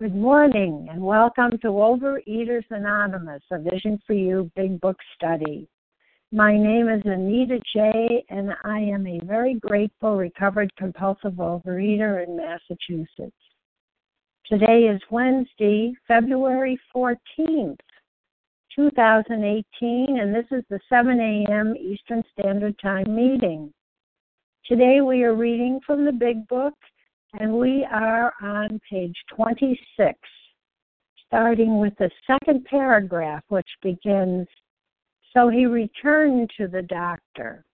Good morning and welcome to Overeaters Anonymous, a Vision for You Big Book Study. My name is Anita J., and I am a very grateful recovered compulsive overeater in Massachusetts. Today is Wednesday, February 14th, 2018, and this is the 7 a.m. Eastern Standard Time meeting. Today we are reading from the Big Book and we are on page 26, starting with the second paragraph, which begins So he returned to the doctor.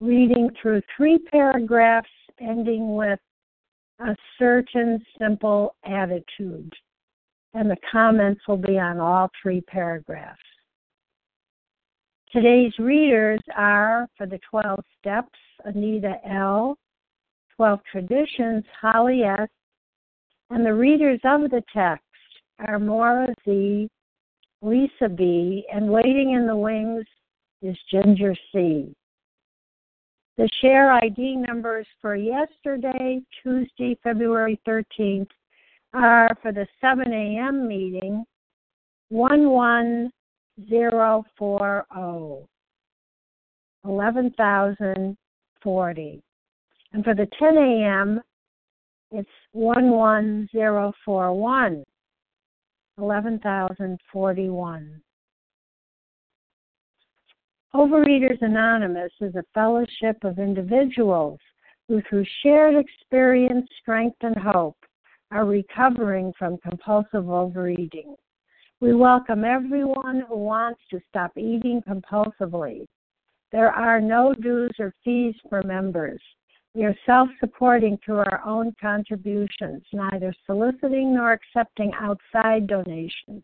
Reading through three paragraphs, ending with a certain simple attitude. And the comments will be on all three paragraphs. Today's readers are for the 12 steps Anita L., 12 Traditions, Holly S., and the readers of the text are Maura Z., Lisa B., and waiting in the wings is Ginger C. The share ID numbers for yesterday, Tuesday, February 13th, are for the 7 a.m. meeting 11040, 11,040. And for the 10 a.m., it's 11041, 11,041. Overeaters Anonymous is a fellowship of individuals who, through shared experience, strength, and hope, are recovering from compulsive overeating. We welcome everyone who wants to stop eating compulsively. There are no dues or fees for members. We are self supporting through our own contributions, neither soliciting nor accepting outside donations.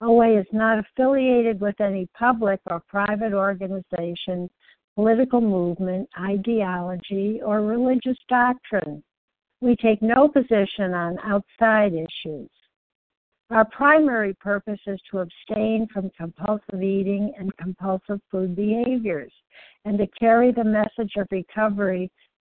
OA is not affiliated with any public or private organization, political movement, ideology, or religious doctrine. We take no position on outside issues. Our primary purpose is to abstain from compulsive eating and compulsive food behaviors and to carry the message of recovery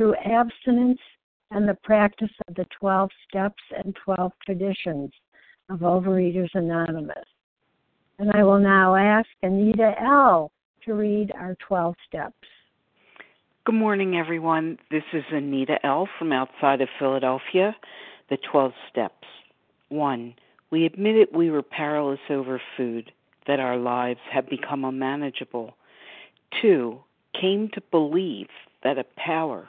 through abstinence and the practice of the 12 steps and 12 traditions of Overeaters Anonymous. And I will now ask Anita L. to read our 12 steps. Good morning, everyone. This is Anita L. from outside of Philadelphia. The 12 steps. 1. We admitted we were powerless over food, that our lives had become unmanageable. 2. Came to believe that a power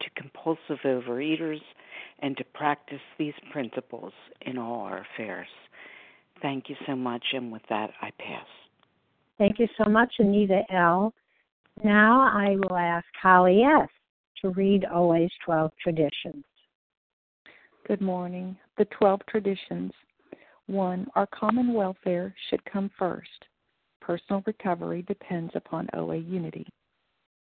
to compulsive overeaters and to practice these principles in all our affairs. Thank you so much, and with that, I pass. Thank you so much, Anita L. Now I will ask Holly S. to read OA's 12 traditions. Good morning. The 12 traditions. 1. Our common welfare should come first. Personal recovery depends upon OA unity.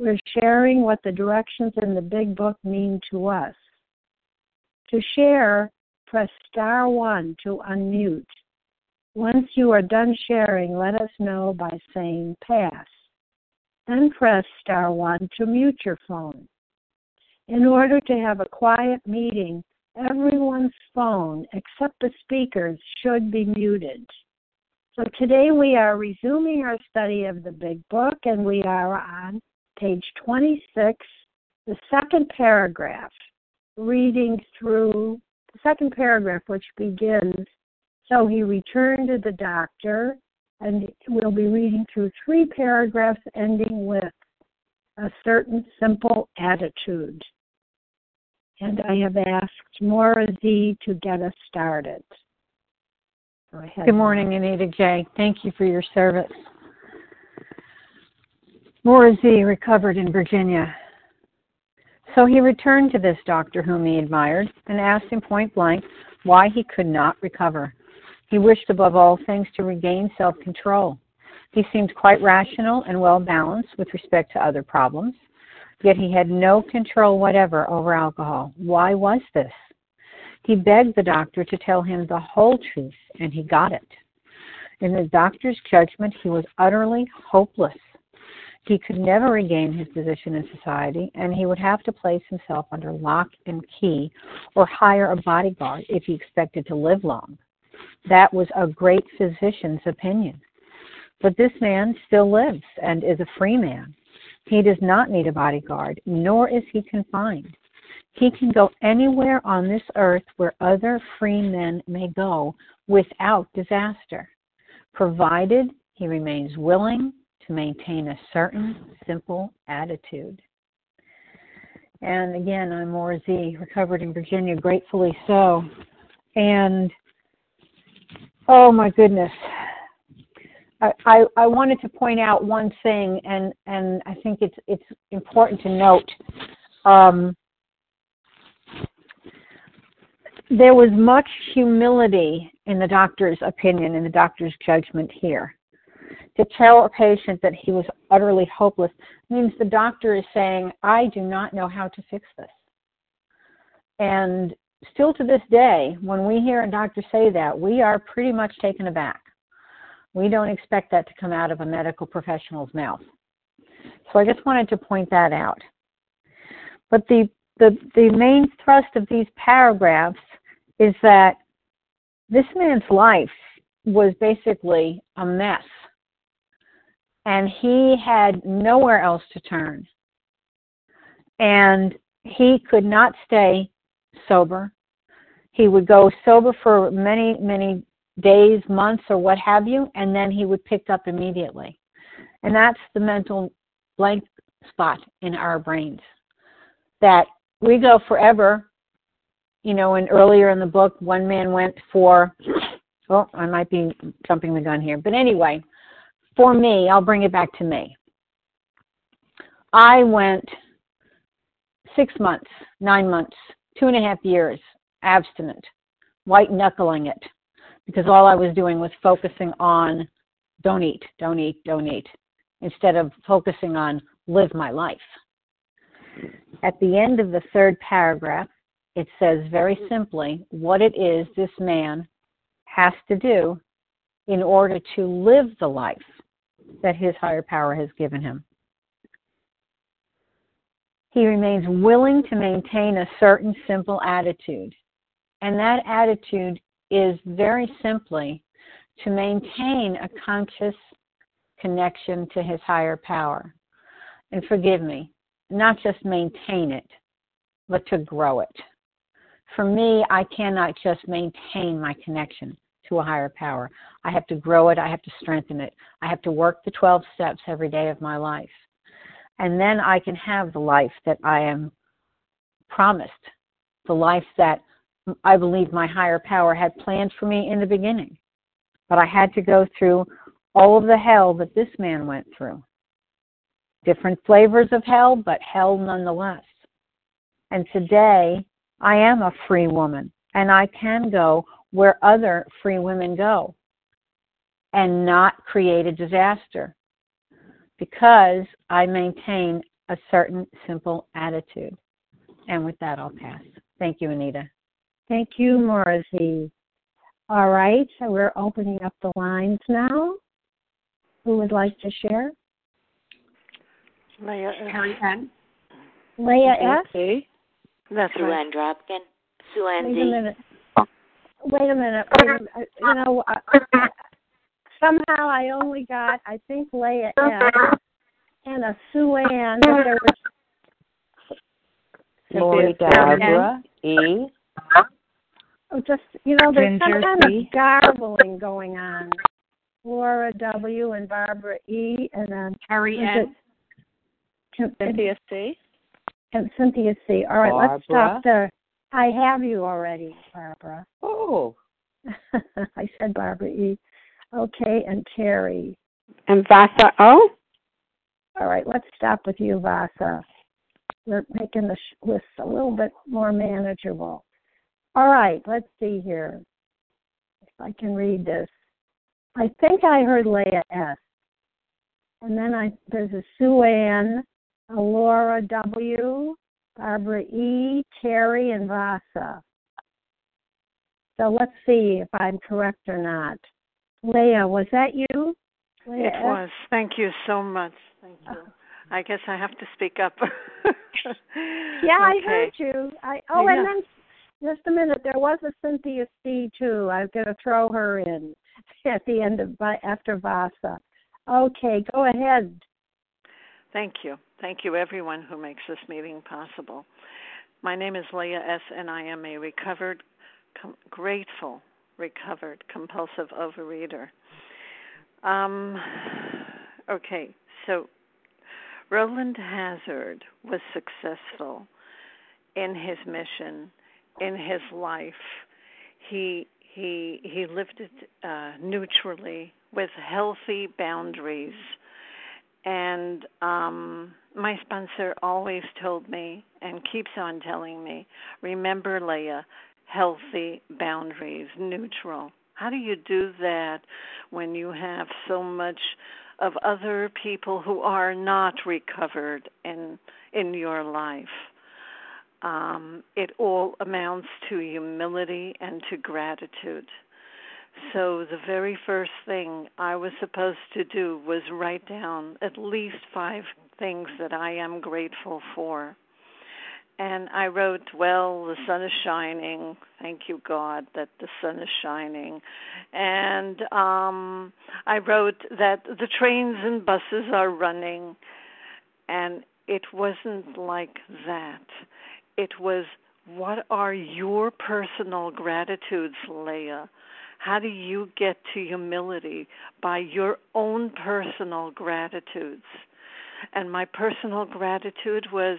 We're sharing what the directions in the Big Book mean to us. To share, press star one to unmute. Once you are done sharing, let us know by saying pass. Then press star one to mute your phone. In order to have a quiet meeting, everyone's phone except the speaker's should be muted. So today we are resuming our study of the Big Book and we are on page 26, the second paragraph, reading through the second paragraph, which begins So he returned to the doctor, and we'll be reading through three paragraphs ending with a certain simple attitude and I have asked Maura Z to get us started. Go ahead. Good morning, Anita J. Thank you for your service. Z recovered in Virginia. So he returned to this doctor whom he admired and asked him point blank why he could not recover. He wished above all things to regain self control. He seemed quite rational and well balanced with respect to other problems. Yet he had no control whatever over alcohol. Why was this? He begged the doctor to tell him the whole truth, and he got it. In the doctor's judgment, he was utterly hopeless. He could never regain his position in society, and he would have to place himself under lock and key or hire a bodyguard if he expected to live long. That was a great physician's opinion. But this man still lives and is a free man. He does not need a bodyguard, nor is he confined. He can go anywhere on this earth where other free men may go without disaster, provided he remains willing maintain a certain simple attitude. And again, I'm Maura Z, recovered in Virginia, gratefully so. And oh my goodness, I, I, wanted to point out one thing, and, and I think it's it's important to note. Um, there was much humility in the doctor's opinion, in the doctor's judgment here. To tell a patient that he was utterly hopeless means the doctor is saying, I do not know how to fix this. And still to this day, when we hear a doctor say that, we are pretty much taken aback. We don't expect that to come out of a medical professional's mouth. So I just wanted to point that out. But the, the, the main thrust of these paragraphs is that this man's life was basically a mess. And he had nowhere else to turn. And he could not stay sober. He would go sober for many, many days, months, or what have you, and then he would pick up immediately. And that's the mental blank spot in our brains. That we go forever you know, and earlier in the book, one man went for, well, I might be jumping the gun here, but anyway, for me, I'll bring it back to me. I went six months, nine months, two and a half years abstinent, white knuckling it, because all I was doing was focusing on don't eat, don't eat, don't eat, instead of focusing on live my life. At the end of the third paragraph, it says very simply what it is this man has to do in order to live the life that his higher power has given him. He remains willing to maintain a certain simple attitude. And that attitude is very simply to maintain a conscious connection to his higher power. And forgive me, not just maintain it, but to grow it for me, I cannot just maintain my connection to a higher power. I have to grow it, I have to strengthen it. I have to work the 12 steps every day of my life. And then I can have the life that I am promised, the life that I believe my higher power had planned for me in the beginning. But I had to go through all of the hell that this man went through. Different flavors of hell, but hell nonetheless. And today, I am a free woman and I can go where other free women go and not create a disaster because I maintain a certain simple attitude. And with that, I'll pass. Thank you, Anita. Thank you, Maura Z. All right, so we're opening up the lines now. Who would like to share? Leah Harry N. Leah S. That's Sue right. Ann Dropkin. Sue Ann Wait D. a minute. Wait a minute. Wait a minute. You know, uh, somehow I only got, I think, Leah S. and a Sue Ann, but there was Lori Barbara E. oh, just, you know, there's some kind C. of garbling going on. Laura W. and Barbara E. and then Harry N. it- Cynthia C. and Cynthia C. All right, let's stop there. I have you already, Barbara. Oh. I said Barbara E. Okay, and Terry. And Vasa O? All right, let's stop with you, Vasa. We're making the sh- list a little bit more manageable. All right, let's see here. If I can read this. I think I heard Leah S. And then I there's a Sue Ann, a Laura W, Barbara E, Terry, and Vasa. So let's see if I'm correct or not. Leah, was that you? Leah It was. Thank you so much. Thank you. Oh. I guess I have to speak up. Yeah, I heard you. I oh, I and then just a minute. There was a Cynthia C too. I'm gonna throw her in at the end of after Vasa. Okay, go ahead. Thank you. Thank you, everyone who makes this meeting possible. My name is Leah S., and I am a recovered, com- grateful, recovered compulsive overeater. Um, okay, so Rowland Hazard was successful in his mission, in his life. He he he lived it uh, neutrally with healthy boundaries, and um, my sponsor always told me and keeps on telling me, remember, Leah, healthy boundaries, neutral. How do you do that when you have so much of other people who are not recovered in in your life? Um, it all amounts to humility and to gratitude. So the very first thing I was supposed to do was write down at least five things that I am grateful for. And I wrote, Well, the sun is shining. Thank you, God, that the sun is shining. And um, I wrote that the trains and buses are running. And it wasn't like that. It was, What are your personal gratitudes, Leah? How do you get to humility? By your own personal gratitudes. And my personal gratitude was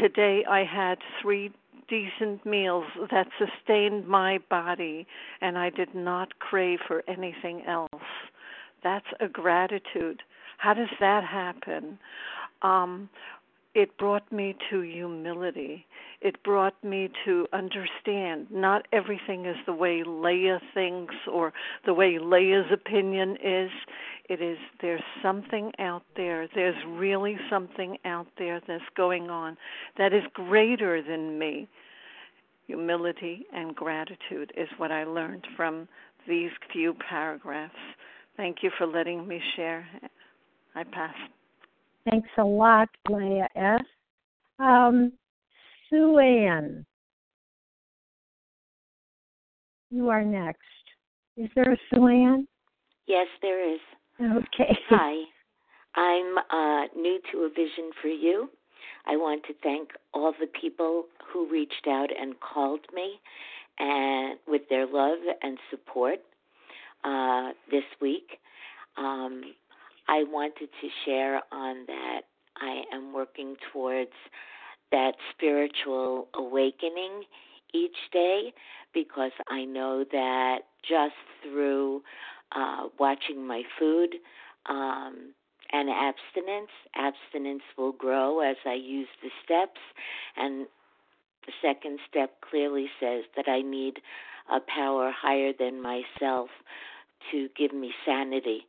today I had three decent meals that sustained my body and I did not crave for anything else. That's a gratitude. How does that happen? Um, it brought me to humility. It brought me to understand not everything is the way Leah thinks or the way Leah's opinion is. It is there's something out there. There's really something out there that's going on that is greater than me. Humility and gratitude is what I learned from these few paragraphs. Thank you for letting me share. I pass. Thanks a lot, Leah S. Um, Sue Ann, you are next. Is there a Sue Ann? Yes, there is. Okay. Hi. I'm uh, new to A Vision for You. I want to thank all the people who reached out and called me and with their love and support uh, this week. Um, I wanted to share on that I am working towards that spiritual awakening each day because I know that just through uh, watching my food um, and abstinence, abstinence will grow as I use the steps. And the second step clearly says that I need a power higher than myself to give me sanity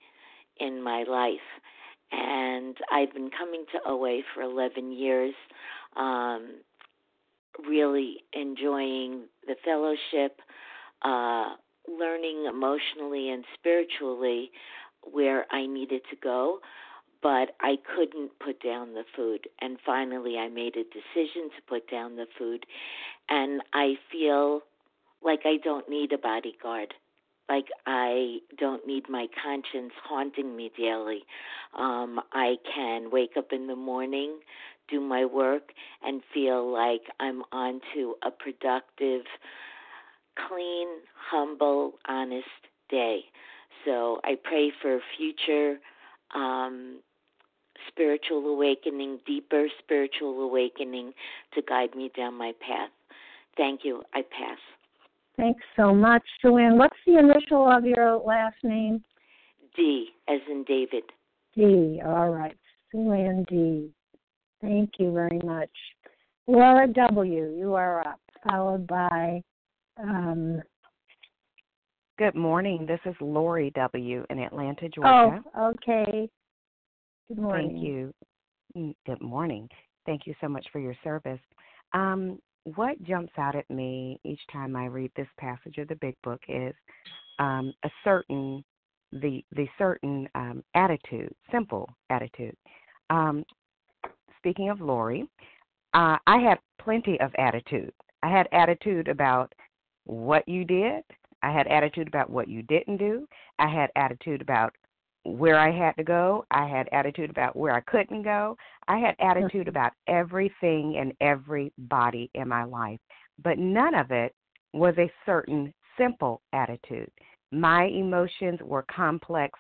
in my life. And I've been coming to OA for 11 years, um, really enjoying the fellowship, uh, learning emotionally and spiritually where I needed to go, but I couldn't put down the food. And finally, I made a decision to put down the food, and I feel like I don't need a bodyguard like I don't need my conscience haunting me daily. Um, I can wake up in the morning, do my work, and feel like I'm on to a productive, clean, humble, honest day. So I pray for future um, spiritual awakening, deeper spiritual awakening to guide me down my path. Thank you. I pass. Thanks so much, Joanne. What's the initial of your last name? D, as in David. D. All right. Joanne D. Thank you very much. Laura W., you are up, followed by. Um, Good morning. This is Lori W. in Atlanta, Georgia. Oh, okay. Good morning. Thank you. Mm, good morning. Thank you so much for your service. Um, what jumps out at me each time I read this passage of the Big Book is um, a certain the the certain um, attitude, simple attitude. Um, speaking of Lori, uh, I had plenty of attitude. I had attitude about what you did. I had attitude about what you didn't do. I had attitude about where I had to go. I had attitude about where I couldn't go. I had attitude about everything and everybody in my life. But none of it was a certain simple attitude. My emotions were complex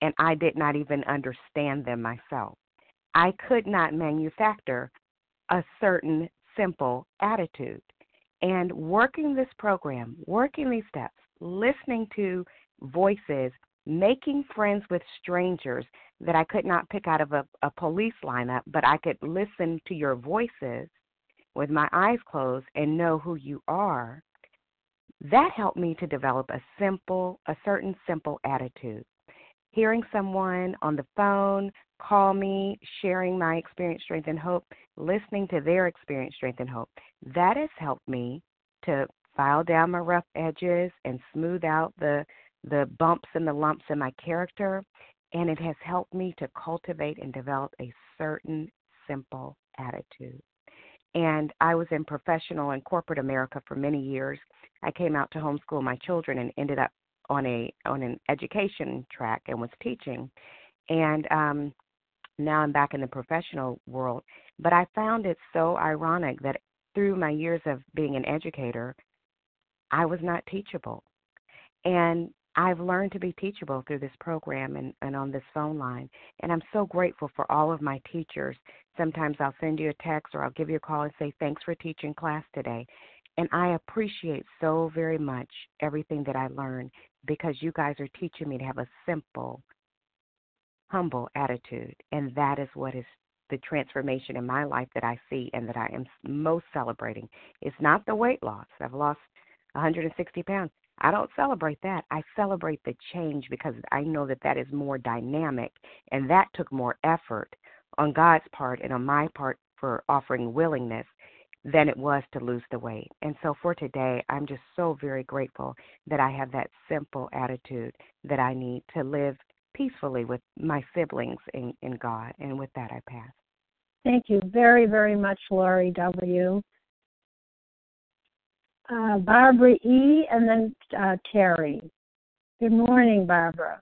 and I did not even understand them myself. I could not manufacture a certain simple attitude. And working this program, working these steps, listening to voices, making friends with strangers that I could not pick out of a, a police lineup, but I could listen to your voices with my eyes closed and know who you are. That helped me to develop a simple, a certain simple attitude. Hearing someone on the phone call me, sharing my experience, strength, and hope, listening to their experience, strength, and hope, that has helped me to file down my rough edges and smooth out the the bumps and the lumps in my character and it has helped me to cultivate and develop a certain simple attitude. And I was in professional and corporate America for many years. I came out to homeschool my children and ended up on a on an education track and was teaching. And um now I'm back in the professional world. But I found it so ironic that through my years of being an educator, I was not teachable. And I've learned to be teachable through this program and, and on this phone line. And I'm so grateful for all of my teachers. Sometimes I'll send you a text or I'll give you a call and say, Thanks for teaching class today. And I appreciate so very much everything that I learned because you guys are teaching me to have a simple, humble attitude. And that is what is the transformation in my life that I see and that I am most celebrating. It's not the weight loss. I've lost 160 pounds. I don't celebrate that. I celebrate the change because I know that that is more dynamic and that took more effort on God's part and on my part for offering willingness than it was to lose the weight. And so for today, I'm just so very grateful that I have that simple attitude that I need to live peacefully with my siblings in, in God. And with that, I pass. Thank you very, very much, Laurie W uh, Barbara E. and then uh, Terry. Good morning, Barbara.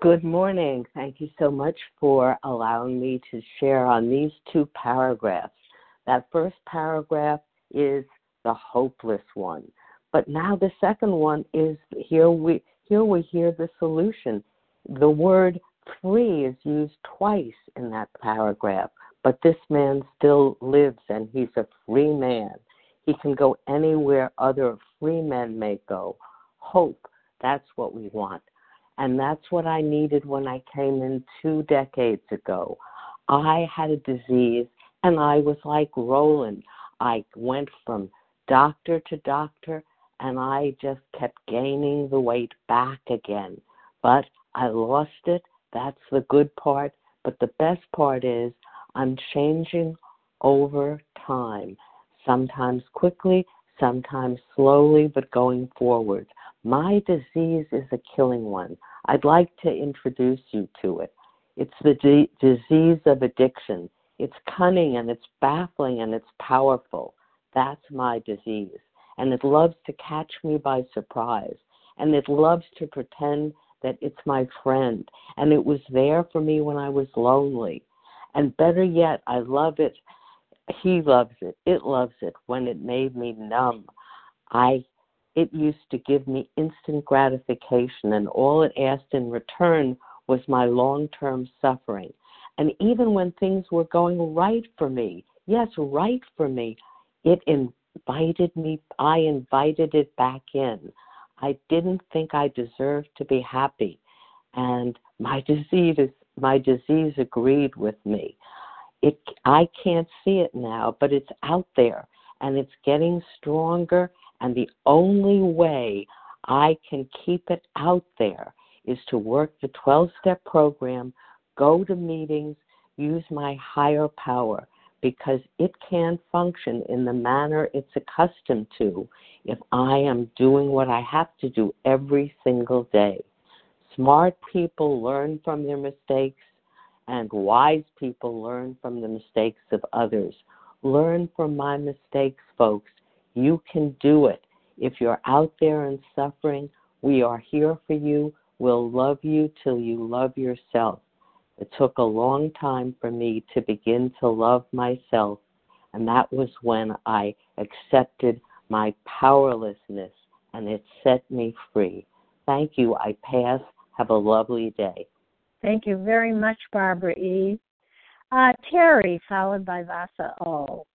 Good morning. Thank you so much for allowing me to share on these two paragraphs. That first paragraph is the hopeless one. But now the second one is here we here we hear the solution. The word free is used twice in that paragraph. But this man still lives and he's a free man. He can go anywhere other free men may go. Hope, that's what we want. And that's what I needed when I came in two decades ago. I had a disease and I was like Rowland. I went from doctor to doctor and I just kept gaining the weight back again. But I lost it. That's the good part. But the best part is I'm changing over time, sometimes quickly, sometimes slowly, but going forward. My disease is a killing one. I'd like to introduce you to it. It's the d- disease of addiction. It's cunning and it's baffling and it's powerful. That's my disease. And it loves to catch me by surprise. And it loves to pretend that it's my friend. And it was there for me when I was lonely. And better yet, I love it. He loves it. It loves it when it made me numb. I it used to give me instant gratification and all it asked in return was my long-term suffering. And even when things were going right for me, yes, right for me, it invited me, I invited it back in. I didn't think I deserved to be happy. And my disease is my disease agreed with me. It, I can't see it now, but it's out there and it's getting stronger. And the only way I can keep it out there is to work the 12 step program, go to meetings, use my higher power because it can function in the manner it's accustomed to if I am doing what I have to do every single day. Smart people learn from their mistakes, and wise people learn from the mistakes of others. Learn from my mistakes, folks. You can do it. If you're out there and suffering, We are here for you. We'll love you till you love yourself. It took a long time for me to begin to love myself, and that was when I accepted my powerlessness and it set me free. Thank you. I pass. Have a lovely day. Thank you very much, Barbara E. Uh, Terry, followed by Vasa O.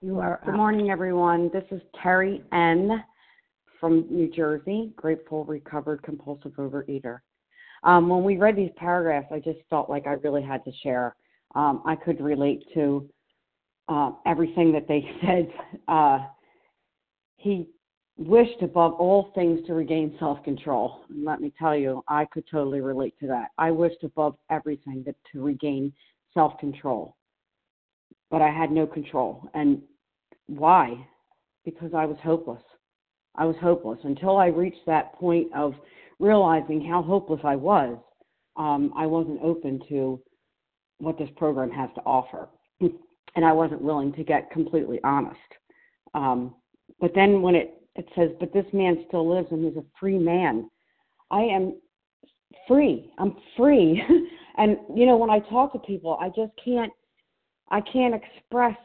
You are. Good up. morning, everyone. This is Terry N. from New Jersey, grateful, recovered, compulsive overeater. Um, when we read these paragraphs, I just felt like I really had to share. Um, I could relate to uh, everything that they said. Uh, he wished above all things to regain self control. And let me tell you, I could totally relate to that. I wished above everything that to regain self control. But I had no control. And why? Because I was hopeless. I was hopeless until I reached that point of realizing how hopeless I was. Um, I wasn't open to what this program has to offer, and I wasn't willing to get completely honest. Um, but then when it it says, "But this man still lives, and he's a free man," I am free. I'm free, and you know when I talk to people, I just can't. I can't express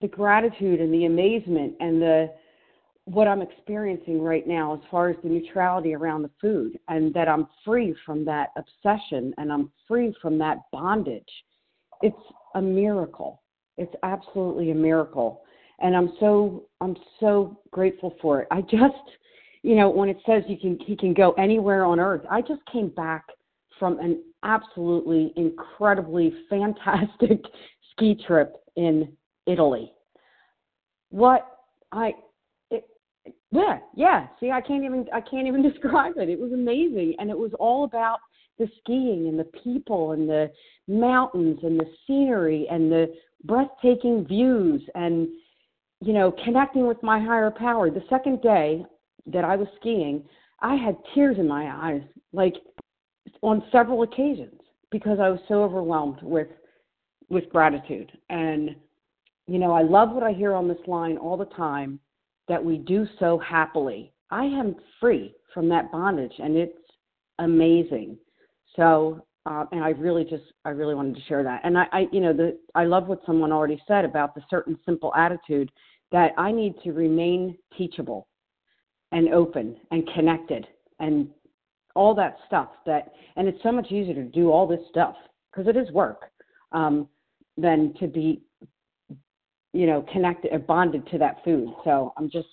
the gratitude and the amazement and the what I'm experiencing right now as far as the neutrality around the food and that I'm free from that obsession and I'm free from that bondage. It's a miracle. It's absolutely a miracle. And I'm so I'm so grateful for it. I just you know, when it says you can he can go anywhere on earth, I just came back from an absolutely incredibly fantastic ski trip in Italy. What I yeah, yeah. See, I can't even I can't even describe it. It was amazing, and it was all about the skiing and the people and the mountains and the scenery and the breathtaking views and you know connecting with my higher power. The second day that I was skiing, I had tears in my eyes, like on several occasions, because I was so overwhelmed with with gratitude. And you know, I love what I hear on this line all the time that we do so happily. I am free from that bondage, and it's amazing. So, uh, and I really just, I really wanted to share that. And I, I, you know, the, I love what someone already said about the certain simple attitude that I need to remain teachable and open and connected and all that stuff that, and it's so much easier to do all this stuff because it is work um, than to be you know, connected or bonded to that food. So I'm just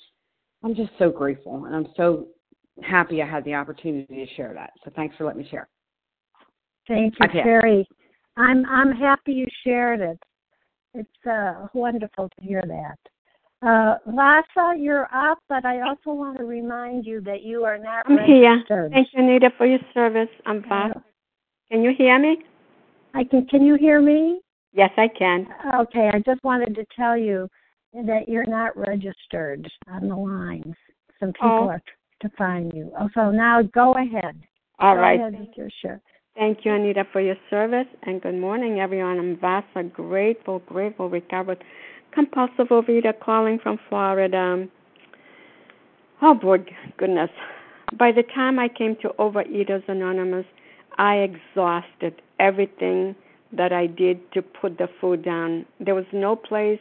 I'm just so grateful and I'm so happy I had the opportunity to share that. So thanks for letting me share. Thank you, Terry. I'm I'm happy you shared it. It's uh, wonderful to hear that. Uh, Vasa, you're up, but I also want to remind you that you are not I'm registered. here. Thank you, Anita, for your service. I'm Vasa. Can you hear me? I can. Can you hear me? Yes, I can. Okay, I just wanted to tell you that you're not registered on the lines. Some people Oh. are to find you. Oh, so now go ahead. All go right. ahead with your share. Thank you, Anita, for your service. And good morning, everyone. I'm Vasa, grateful, grateful, recovered, compulsive overeater calling from Florida. Oh, boy, goodness. By the time I came to Overeaters Anonymous, I exhausted everything that I did to put the food down. There was no place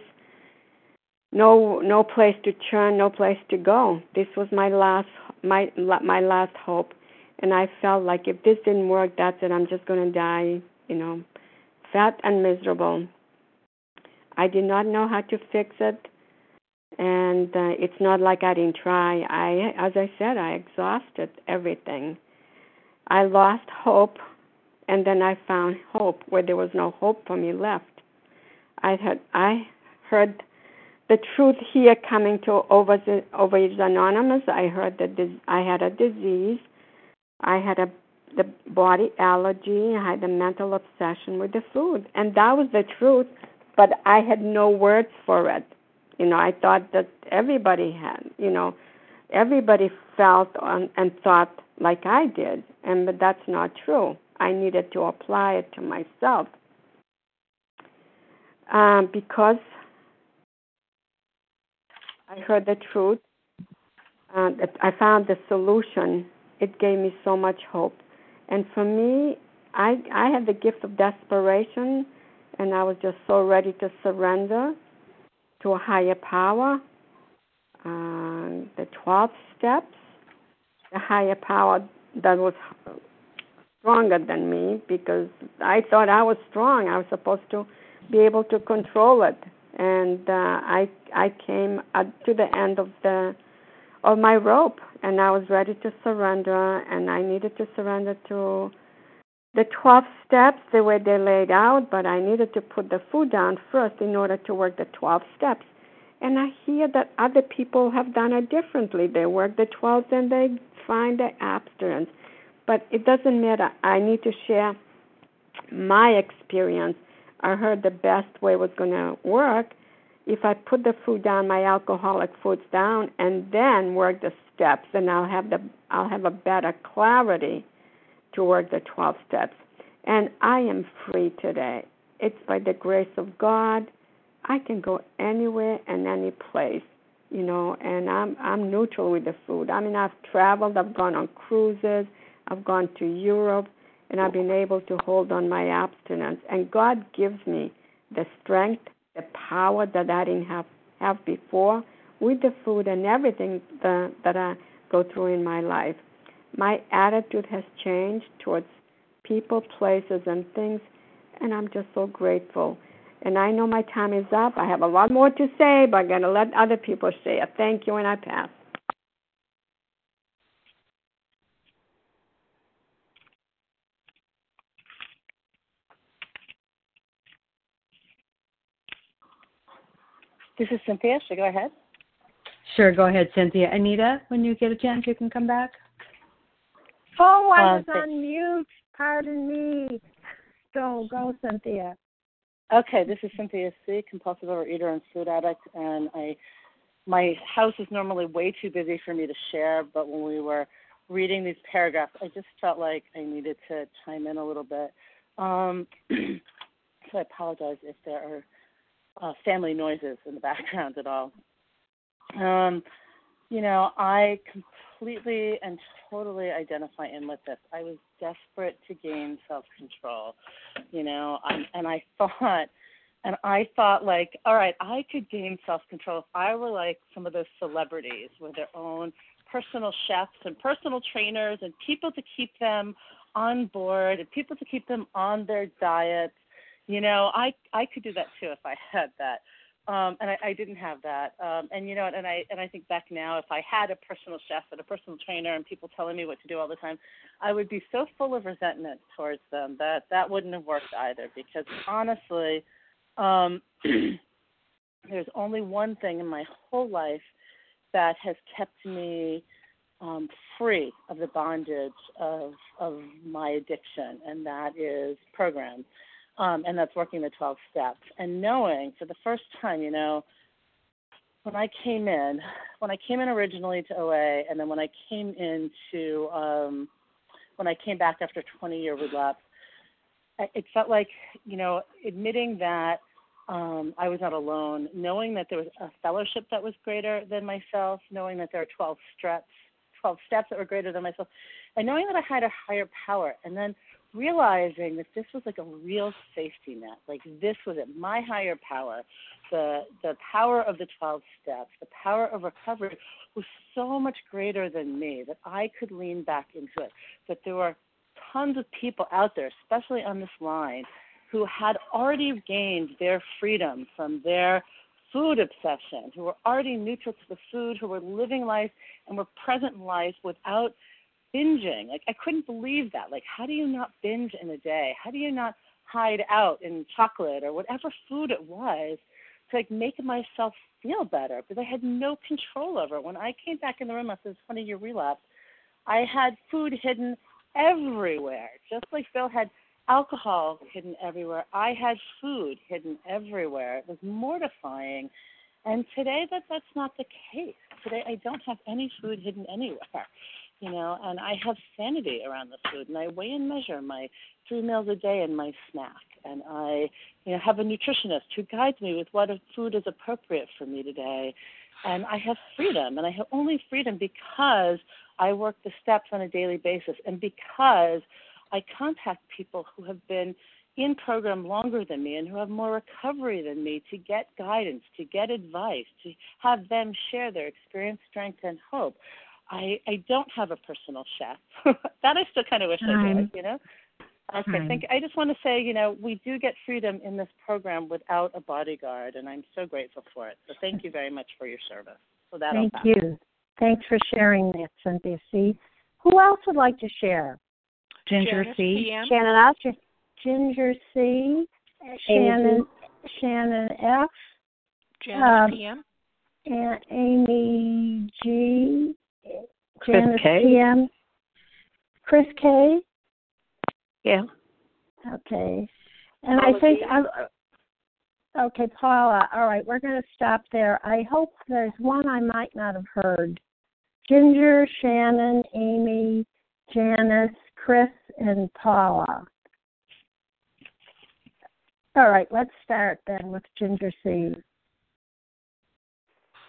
no no place to turn, no place to go. This was my last my my last hope, and I felt like if this didn't work, that's it. I'm just going to die, you know, fat and miserable. I did not know how to fix it, and uh, it's not like I didn't try. I, as I said, I exhausted everything. I lost hope, and then I found hope where there was no hope for me left. I had I heard the truth here coming to Overeaters Anonymous. I heard that this, I had a disease. I had a the body allergy. I had a mental obsession with the food, and that was the truth. But I had no words for it. You know, I thought that everybody had. You know, everybody felt on, and thought like I did, and but that's not true. I needed to apply it to myself um, because I heard the truth. uh, I found the solution. It gave me so much hope. And for me, I I had the gift of desperation, and I was just so ready to surrender to a higher power. Uh, the 12 steps, the higher power that was stronger than me because I thought I was strong. I was supposed to be able to control it, and uh, I I came to the end of the of my rope, and I was ready to surrender, and I needed to surrender to the 12 steps the way they laid out, but I needed to put the food down first in order to work the 12 steps. And I hear that other people have done it differently. They work the 12 and they find the abstinence. But it doesn't matter. I need to share my experience. I heard the best way was going to work if I put the food down, my alcoholic foods down, and then work the steps, and I'll have the I'll have a better clarity to work the 12 steps. And I am free today. It's by the grace of God. I can go anywhere and any place, you know, and I'm I'm neutral with the food. I mean, I've traveled, I've gone on cruises, I've gone to Europe, and I've been able to hold on my abstinence. And God gives me the strength, the power that I didn't have have before with the food and everything that, that I go through in my life. My attitude has changed towards people, places, and things, and I'm just so grateful. And I know my time is up. I have a lot more to say, but I'm going to let other people say it. Thank you, and I pass. This is Cynthia. Should I go ahead? Sure, go ahead, Cynthia. Anita, when you get a chance, you can come back. Oh, I was on mute. Pardon me. Go, go, Cynthia. Okay, this is Cynthia C, compulsive overeater and food addict, and I my house is normally way too busy for me to share, but when we were reading these paragraphs, I just felt like I needed to chime in a little bit. Um, so I apologize if there are uh, family noises in the background at all. Um, you know, I completely and totally identify in with this. I was desperate to gain self control, you know, um, and I thought, and I thought like, all right, I could gain self control if I were like some of those celebrities with their own personal chefs and personal trainers and people to keep them on board and people to keep them on their diets. You know, I I could do that too if I had that um, and I, I didn't have that. Um, and you know, and I and I think back now, if I had a personal chef and a personal trainer and people telling me what to do all the time, I would be so full of resentment towards them that that wouldn't have worked either. Because honestly, um, there's only one thing in my whole life that has kept me um, free of the bondage of of my addiction, and that is programs um, and that's working the 12 steps. And knowing for the first time, you know, when I came in, when I came in originally to OA, and then when I came into, um, when I came back after 20 year relapse, it felt like, you know, admitting that um, I was not alone, knowing that there was a fellowship that was greater than myself, knowing that there are 12 steps, 12 steps that were greater than myself, and knowing that I had a higher power. And then realizing that this was like a real safety net. Like this was it, my higher power, the the power of the twelve steps, the power of recovery was so much greater than me that I could lean back into it. That there were tons of people out there, especially on this line, who had already gained their freedom from their food obsession, who were already neutral to the food, who were living life and were present in life without binging. Like I couldn't believe that. Like how do you not binge in a day? How do you not hide out in chocolate or whatever food it was to like make myself feel better? Because I had no control over it. When I came back in the room after this 20 year relapse, I had food hidden everywhere. Just like Phil had alcohol hidden everywhere, I had food hidden everywhere. It was mortifying. And today that that's not the case. Today I don't have any food hidden anywhere you know, and I have sanity around the food, and I weigh and measure my three meals a day and my snack, and I, you know, have a nutritionist who guides me with what food is appropriate for me today, and I have freedom, and I have only freedom because I work the steps on a daily basis, and because I contact people who have been in program longer than me and who have more recovery than me to get guidance, to get advice, to have them share their experience, strength, and hope. I, I don't have a personal chef. that I still kind of wish I did, you know. Okay, thank you. I just want to say, you know, we do get freedom in this program without a bodyguard, and I'm so grateful for it. So thank you very much for your service. So that thank you. Thanks for sharing that, Cynthia C. Who else would like to share? Ginger C. Shannon F. Ginger C. Shannon Shannon F. Janice um, PM. And Amy G. Chris Janice K. PM. Chris K. Yeah. Okay. And Paula I think I'm okay, Paula. All right, we're going to stop there. I hope there's one I might not have heard. Ginger, Shannon, Amy, Janice, Chris, and Paula. All right, let's start then with Ginger C.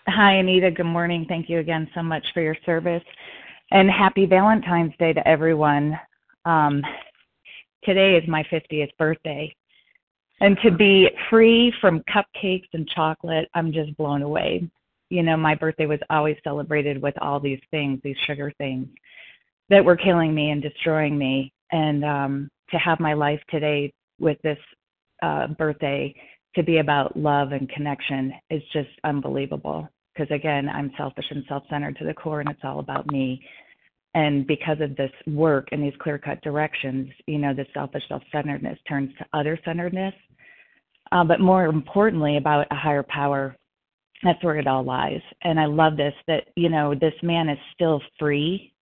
Hi, Anita. Good morning. Thank you again so much for your service. And happy Valentine's Day to everyone. Um, today is my 50th birthday. And to be free from cupcakes and chocolate, I'm just blown away. You know, my birthday was always celebrated with all these things, these sugar things that were killing me and destroying me. And um, to have my life today with this uh, birthday to be about love and connection is just unbelievable. Because again, I'm selfish and self centered to the core, and it's all about me. And because of this work and these clear cut directions, you know, the selfish self centeredness turns to other centeredness. Uh, but more importantly, about a higher power. That's where it all lies. And I love this that, you know, this man is still free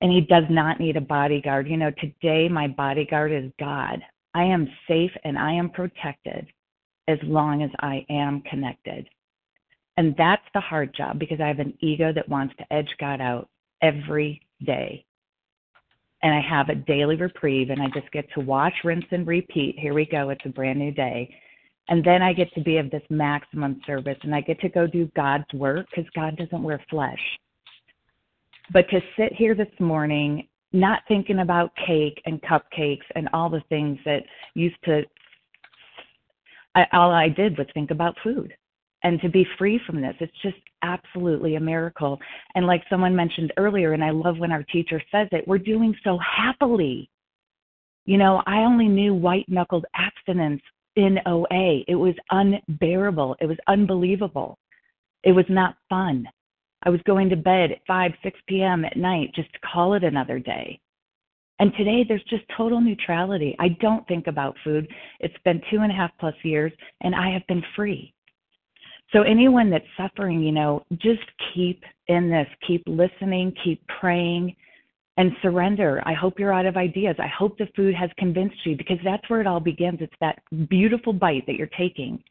and he does not need a bodyguard. You know, today my bodyguard is God. I am safe and I am protected as long as I am connected. And that's the hard job because I have an ego that wants to edge God out every day. And I have a daily reprieve and I just get to watch, rinse, and repeat. Here we go. It's a brand new day. And then I get to be of this maximum service and I get to go do God's work because God doesn't wear flesh. But to sit here this morning not thinking about cake and cupcakes and all the things that used to I, all I did was think about food and to be free from this it's just absolutely a miracle and like someone mentioned earlier and I love when our teacher says it we're doing so happily you know I only knew white knuckled abstinence in OA it was unbearable it was unbelievable it was not fun I was going to bed at 5, 6 p.m. at night just to call it another day. And today there's just total neutrality. I don't think about food. It's been two and a half plus years and I have been free. So anyone that's suffering, you know, just keep in this, keep listening, keep praying and surrender. I hope you're out of ideas. I hope the food has convinced you because that's where it all begins. It's that beautiful bite that you're taking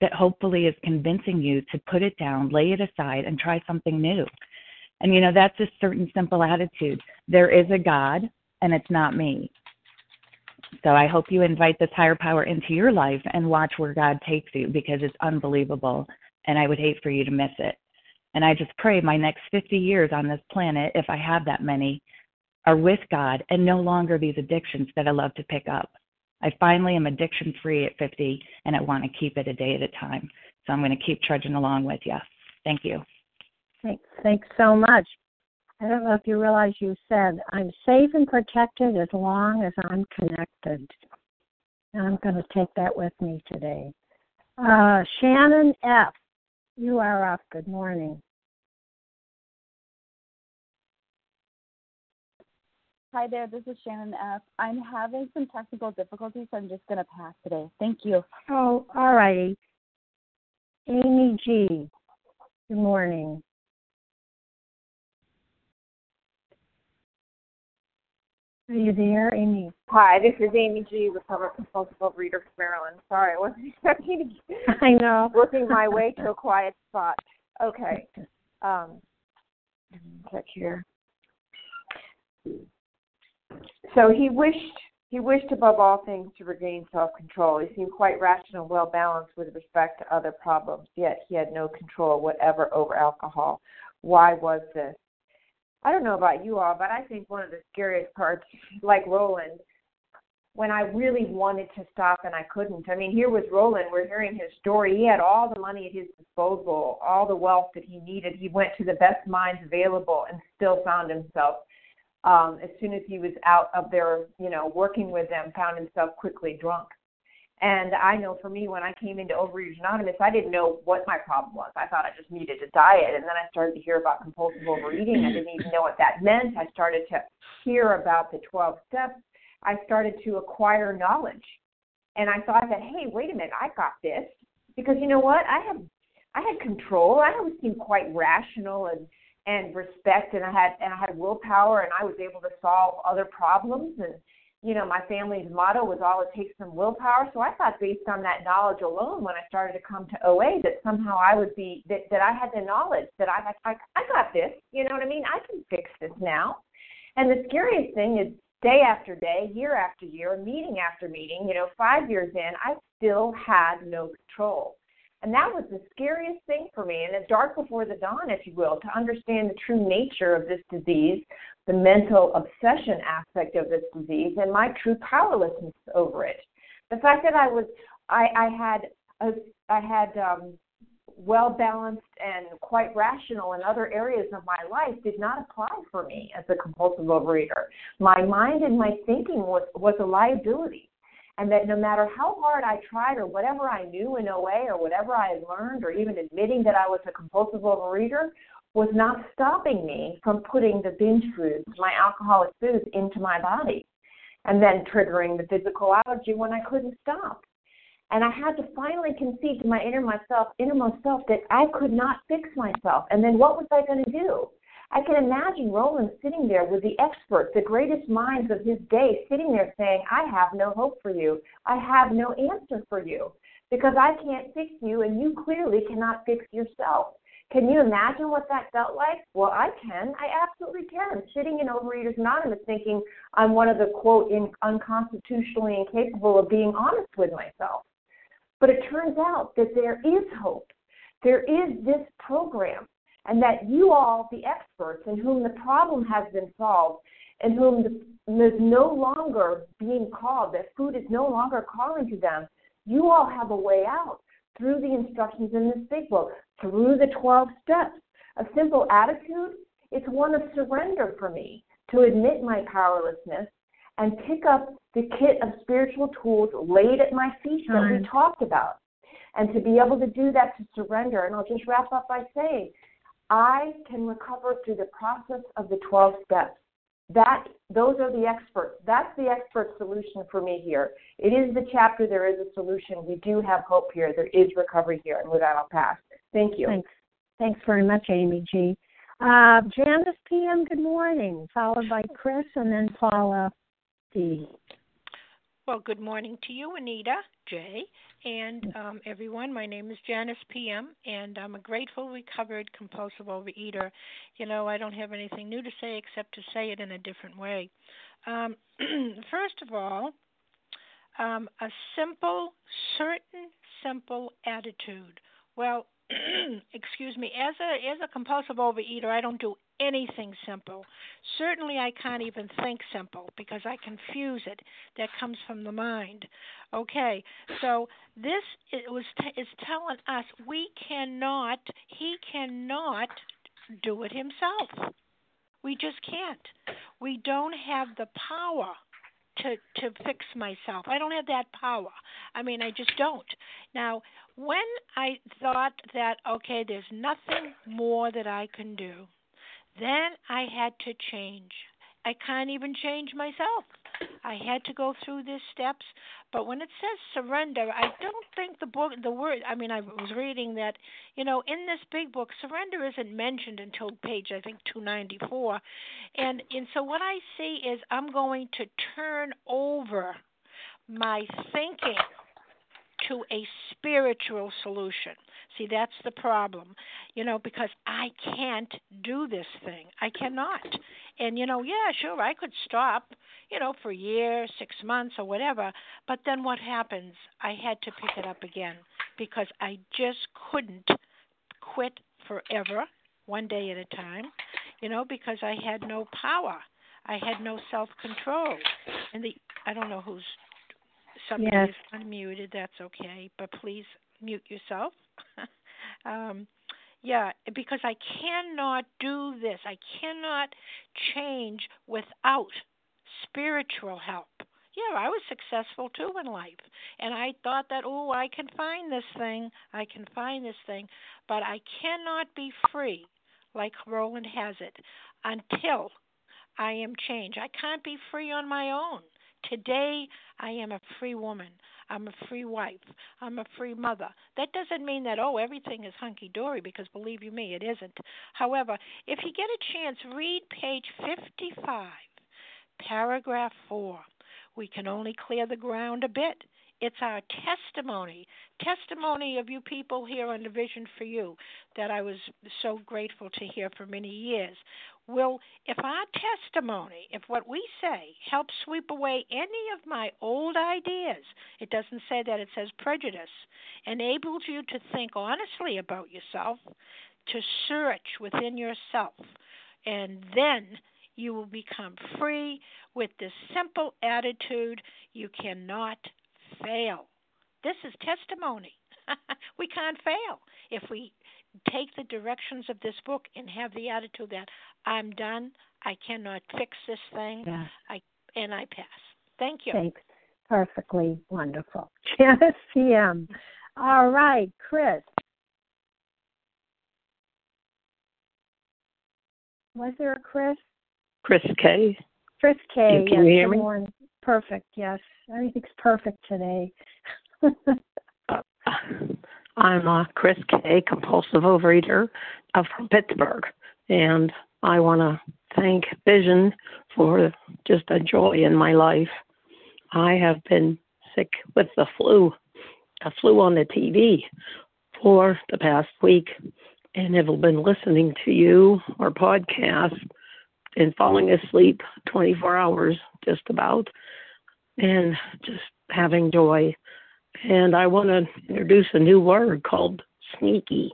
that hopefully is convincing you to put it down, lay it aside, and try something new. And you know, that's a certain simple attitude. There is a God, and it's not me. So I hope you invite this higher power into your life and watch where God takes you because it's unbelievable. And I would hate for you to miss it. And I just pray my next 50 years on this planet, if I have that many, are with God and no longer these addictions that I love to pick up. I finally am addiction free at 50 and I want to keep it a day at a time. So I'm going to keep trudging along with you. Thank you. Thanks, thanks so much. I don't know if you realize you said, I'm safe and protected as long as I'm connected. And I'm going to take that with me today. Uh, Shannon F., you are up. Good morning. Hi there, this is Shannon F. I'm having some technical difficulties, so I'm just going to pass today. Thank you. Oh, all righty. Amy G. Good morning. Are you there, Amy? Hi, this is Amy G. Recovered compulsive overeater from Maryland. Sorry, I wasn't expecting to. I know. Working my way to a quiet spot. Okay. Um, check here. so he wished he wished above all things to regain self-control. He seemed quite rational, well balanced with respect to other problems, yet he had no control whatever over alcohol. Why was this? I don't know about you all, but I think one of the scariest parts, like Rowland, when I really wanted to stop and I couldn't. I mean, here was Rowland. We're hearing his story. He had all the money at his disposal, all the wealth that he needed. He went to the best minds available and still found himself, um, as soon as he was out of there, you know, working with them, found himself quickly drunk. And I know for me, when I came into Overeaters Anonymous, I didn't know what my problem was. I thought I just needed a diet. And then I started to hear about compulsive overeating. I didn't even know what that meant. I started to hear about the 12 steps I started to acquire knowledge. And I thought that, hey, wait a minute, I got this. Because you know what? I have I had control. I always seemed quite rational and and respect and I had and I had willpower and I was able to solve other problems and you know, my family's motto was all it takes some willpower. So I thought based on that knowledge alone when I started to come to OA that somehow I would be that, that I had the knowledge that I, I I got this, you know what I mean? I can fix this now. And the scariest thing is day after day, year after year, meeting after meeting, you know, five years in, I still had no control. And that was the scariest thing for me, and the dark before the dawn, if you will, to understand the true nature of this disease, the mental obsession aspect of this disease, and my true powerlessness over it. The fact that I was, I, I had, a, I had um, well balanced and quite rational in other areas of my life did not apply for me as a compulsive overeater. My mind and my thinking was, was a liability. And that no matter how hard I tried or whatever I knew in OA or whatever I had learned or even admitting that I was a compulsive overeater was not stopping me from putting the binge foods, my alcoholic foods, into my body and then triggering the physical allergy when I couldn't stop. And I had to finally concede to my inner myself, innermost self, that I could not fix myself. And then what was I going to do? I can imagine Rowland sitting there with the experts, the greatest minds of his day, sitting there saying, I have no hope for you. I have no answer for you because I can't fix you and you clearly cannot fix yourself. Can you imagine what that felt like? Well, I can. I absolutely can. I'm sitting in Overeaters Anonymous thinking I'm one of the, quote, in, unconstitutionally incapable of being honest with myself. But it turns out that there is hope. There is this program, and that you all, the experts, in whom the problem has been solved, and whom there's no longer being called, that food is no longer calling to them, you all have a way out through the instructions in this big book, through the 12 steps. A simple attitude, it's one of surrender for me to admit my powerlessness and pick up the kit of spiritual tools laid at my feet that we talked about. And to be able to do that, to surrender. And I'll just wrap up by saying, I can recover through the process of the 12 steps. That those are the experts. That's the expert solution for me here. It is the chapter. There is a solution. We do have hope here. There is recovery here. And with that, I'll pass. Thank you. Thanks. Thanks very much, Amy G. Uh, Janice PM. Good morning. Followed by Chris, and then Paula D. Well, good morning to you, Anita, Jay, and um, everyone. My name is Janice PM, and I'm a grateful, recovered, compulsive overeater. You know, I don't have anything new to say except to say it in a different way. Um, first of all, um, a simple, certain, simple attitude. Well, excuse me, as a as a compulsive overeater, I don't do anything simple. Certainly, I can't even think simple because I confuse it. That comes from the mind. Okay, so this it was t- is telling us we cannot. He cannot do it himself. We just can't. We don't have the power to to fix myself. I don't have that power. I mean, I just don't. Now, when I thought that okay, there's nothing more that I can do, then I had to change. I can't even change myself. I had to go through these steps, but when it says surrender, I don't think the book, the word. I mean, I was reading that, you know, in this big book, surrender isn't mentioned until page I think 294, and and so what I see is I'm going to turn over my thinking to a spiritual solution. See, that's the problem, you know, because I can't do this thing. I cannot. And, you know, yeah, sure, I could stop, you know, for a year, six months, or whatever. But then what happens? I had to pick it up again because I just couldn't quit forever, one day at a time, you know, because I had no power. I had no self control. And the I don't know who's somebody Yes. is unmuted, that's okay, but please mute yourself. um yeah, because I cannot do this. I cannot change without spiritual help. Yeah, I was successful too in life. And I thought that, oh, I can find this thing. I can find this thing. But I cannot be free like Rowland has it until I am changed. I can't be free on my own. Today, I am a free woman. I'm a free wife. I'm a free mother. That doesn't mean that, oh, everything is hunky dory, because believe you me, it isn't. However, if you get a chance, read page 55, paragraph 4. We can only clear the ground a bit. It's our testimony, testimony of you people here on the Vision for You that I was so grateful to hear for many years. Will, if our testimony, if what we say helps sweep away any of my old ideas, it doesn't say that, it says prejudice, enables you to think honestly about yourself, to search within yourself, and then you will become free with this simple attitude you cannot fail. This is testimony. we can't fail if we take the directions of this book and have the attitude that I'm done, I cannot fix this thing, Yeah. I and I pass. Thank you. Thanks. Perfectly wonderful. Janice PM. All right, Chris. Was there a Chris? Chris K. Chris K. Can you yes, hear me? morning. Perfect, yes. Everything's perfect today. I'm uh, Chris K, compulsive overeater uh, from Pittsburgh, and I want to thank Vision for just a joy in my life. I have been sick with the flu, a flu on the TV, for the past week, and have been listening to you or podcasts and falling asleep 24 hours just about, and just having joy and I want to introduce a new word called sneaky.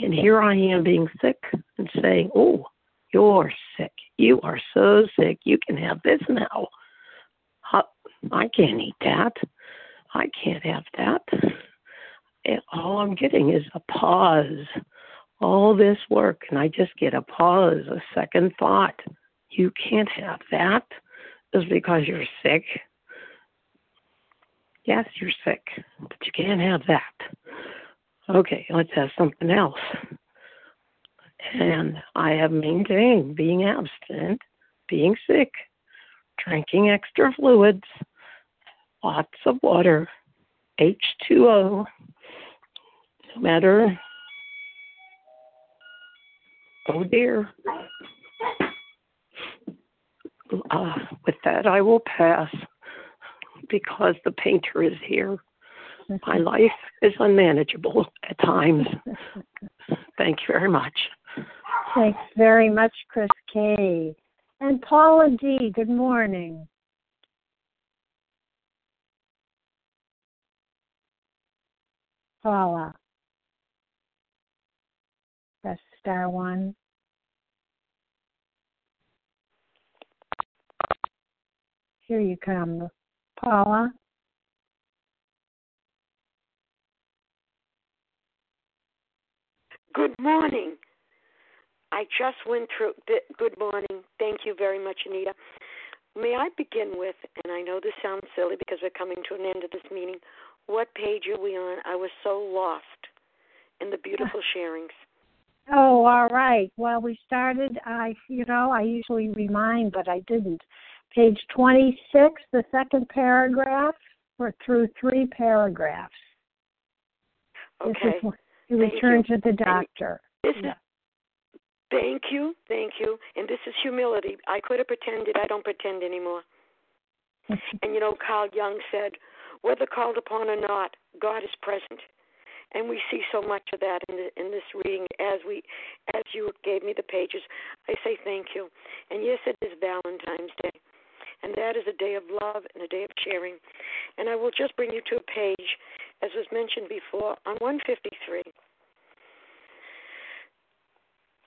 And here I am being sick and saying, Oh, you're sick. You are so sick. You can have this now. I can't eat that. I can't have that. And all I'm getting is a pause. All this work, and I just get a pause, a second thought. You can't have that just because you're sick. Yes, you're sick, but you can't have that. Okay, let's have something else. And I have maintained being abstinent, being sick, drinking extra fluids, lots of water, H2O, no matter. Oh dear. Uh, with that, I will pass because the painter is here. My life is unmanageable at times. Thank you very much. Thanks very much, Chris K. And Paula D, good morning. Paula. Star one. Here you come, Paula. Good morning. I just went through. th- Good morning. Thank you very much, Anita. May I begin with, and I know this sounds silly because we're coming to an end of this meeting, what page are we on? I was so lost in the beautiful sharings. Oh, all right. Well, we started. I, you know, I usually remind, but I didn't. Page twenty-six, the second paragraph. We're through three paragraphs. This Okay. is you return to the doctor. This is thank you, thank you, and this is humility. I could have pretended. I don't pretend anymore. and you know, Carl Jung said, whether called upon or not, God is present. And we see so much of that in the, in this reading as we as you gave me the pages. I say thank you. And yes, it is Valentine's Day, and that is a day of love and a day of sharing. And I will just bring you to a page, as was mentioned before, on 153.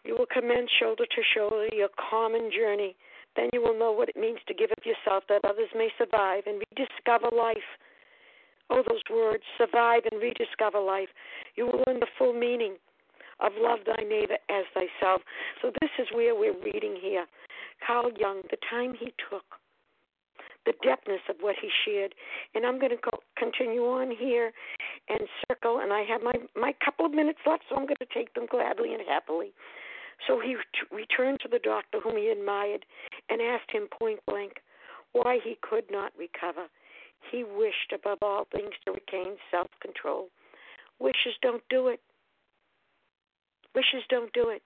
You will commence shoulder to shoulder your common journey. Then you will know what it means to give of yourself that others may survive and rediscover life. Oh, those words, survive and rediscover life. You will learn the full meaning of love thy neighbor as thyself. So, this is where we're reading here. Carl Jung, the time he took, the depthness of what he shared. And I'm going to go, continue on here and circle. And I have my, my couple of minutes left, so I'm going to take them gladly and happily. So he t- returned to the doctor whom he admired and asked him point blank why he could not recover. He wished above all things to regain self control. Wishes don't do it. Wishes don't do it.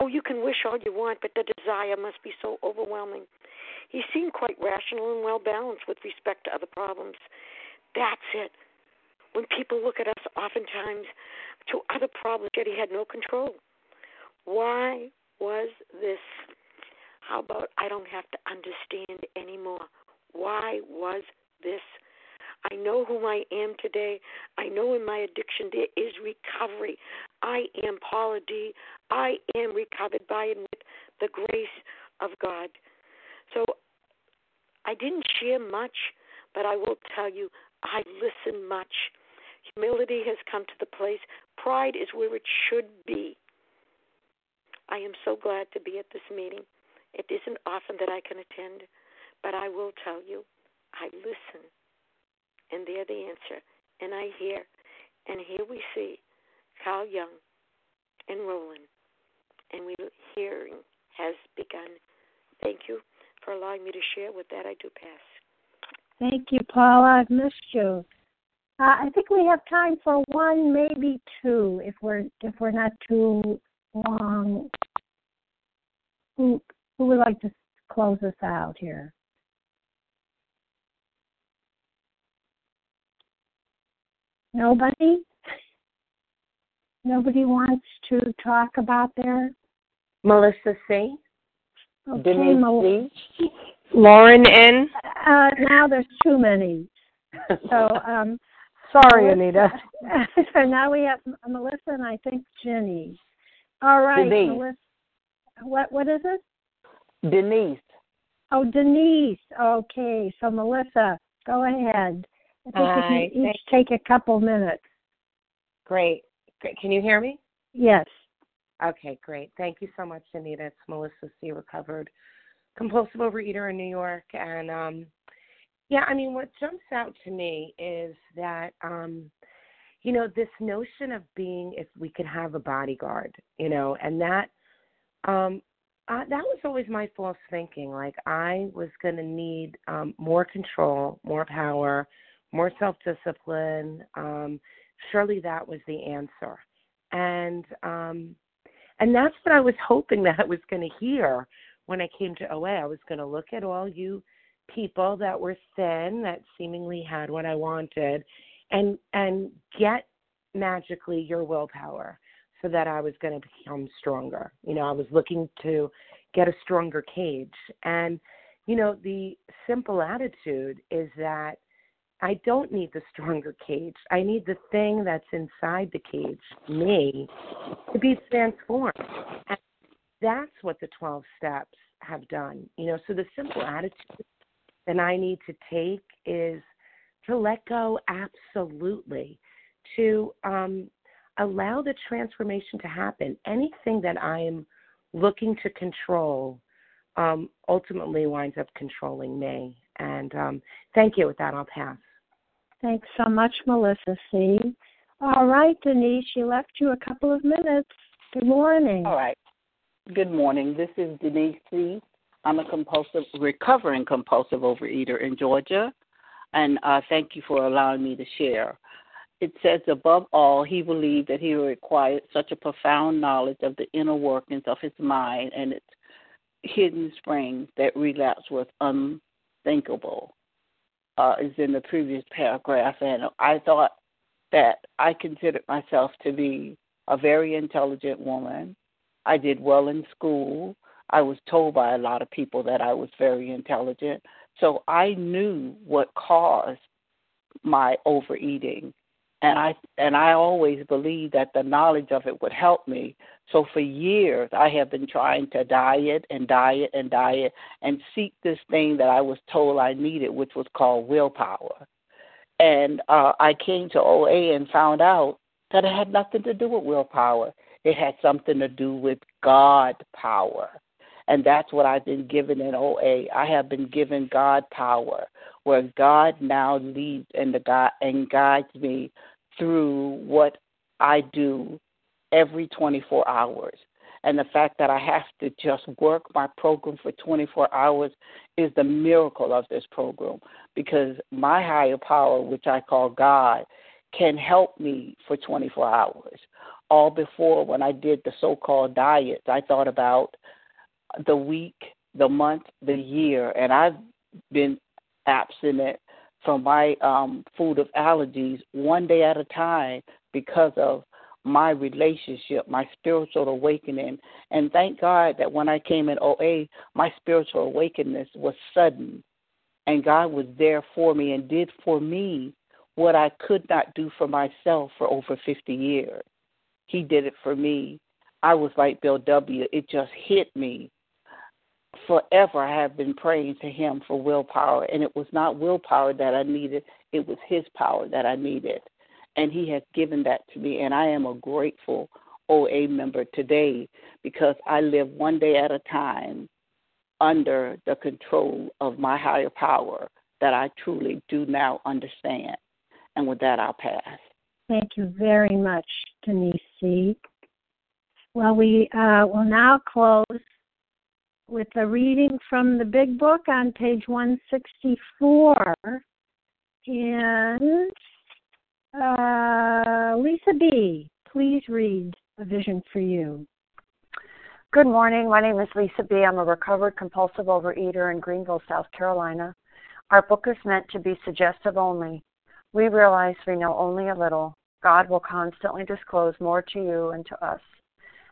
Oh, you can wish all you want, but the desire must be so overwhelming. He seemed quite rational and well balanced with respect to other problems. That's it. When people look at us, oftentimes to other problems, yet he had no control. Why was this? How about I don't have to understand anymore? Why was this? I know who I am today. I know in my addiction there is recovery. I am Paula D. I am recovered by and with the grace of God. So I didn't share much, but I will tell you I listen much. Humility has come to the place. Pride is where it should be. I am so glad to be at this meeting. It isn't often that I can attend, but I will tell you, I listen, and they're the answer, and I hear. And here we see Carl Jung and Rowland, and we hearing has begun. Thank you for allowing me to share. With that, I do pass. Thank you, Paula. I've missed you. Uh, I think we have time for one, maybe two, if we're if we're not too long. Who who would like to close us out here? Nobody? Nobody wants to talk about their Melissa C. Okay, Denise Mel- C. Lauren N. Uh, now there's too many. So um Sorry, Anita. so now we have Melissa and I think Jenny. All right, Denise. Melissa. What what is it? Denise. Oh, Denise. Okay, so Melissa, go ahead. I think we can each take a couple minutes. Great. Great. Can you hear me? Yes. Okay, great. Thank you so much, Anita. It's Melissa C. Recovered compulsive overeater in New York. And um yeah, I mean what jumps out to me is that um you know, this notion of being if we could have a bodyguard, you know, and that um uh, that was always my false thinking. Like I was going to need um, more control, more power, more self discipline. Um, surely that was the answer, and um, and that's what I was hoping that I was going to hear when I came to OA. I was going to look at all you people that were thin, that seemingly had what I wanted, and and get magically your willpower so that I was going to become stronger. You know, I was looking to get a stronger cage. And, you know, the simple attitude is that I don't need the stronger cage. I need the thing that's inside the cage, me, to be transformed. And that's what the 12 steps have done. You know, so the simple attitude that I need to take is to let go absolutely, to um, allow the transformation to happen. Anything that I am looking to control um, ultimately winds up controlling me. And um, thank you. With that, I'll pass. Thanks so much, Melissa C. All right, Denise, she left you a couple of minutes. Good morning. All right. Good morning. This is Denise C. I'm a compulsive, recovering compulsive overeater in Georgia, and uh, thank you for allowing me to share. It says, above all, he believed that he required such a profound knowledge of the inner workings of his mind and its hidden springs that relapse was unthinkable. Uh, is in the previous paragraph, and I thought that I considered myself to be a very intelligent woman. I did well in school. I was told by a lot of people that I was very intelligent. So I knew what caused my overeating. And I and I always believed that the knowledge of it would help me. So for years I have been trying to diet and diet and diet and seek this thing that I was told I needed, which was called willpower. And uh, I came to OA and found out that it had nothing to do with willpower. It had something to do with God power. And that's what I've been given in OA. I have been given God power, where God now leads and the God and guides me through what I do every 24 hours. And the fact that I have to just work my program for 24 hours is the miracle of this program because my higher power, which I call God, can help me for 24 hours. All before, when I did the so called diets, I thought about the week, the month, the year, and I've been abstinent from my um, food of allergies one day at a time because of my relationship, my spiritual awakening. And thank God that when I came in OA, my spiritual awakening was sudden. And God was there for me and did for me what I could not do for myself for over 50 years. He did it for me. I was like Bill W. It just hit me forever I have been praying to him for willpower, and it was not willpower that I needed, it was his power that I needed. And he has given that to me, and I am a grateful OA member today because I live one day at a time under the control of my higher power that I truly do now understand. And with that, I'll pass. Thank you very much, Denise C. Well, we uh, will now close with a reading from the Big Book on page 164. And uh, Lisa B., please read A Vision for You. Good morning. My name is Lisa B. I'm a recovered compulsive overeater in Greenville, South Carolina. Our book is meant to be suggestive only. We realize we know only a little. God will constantly disclose more to you and to us.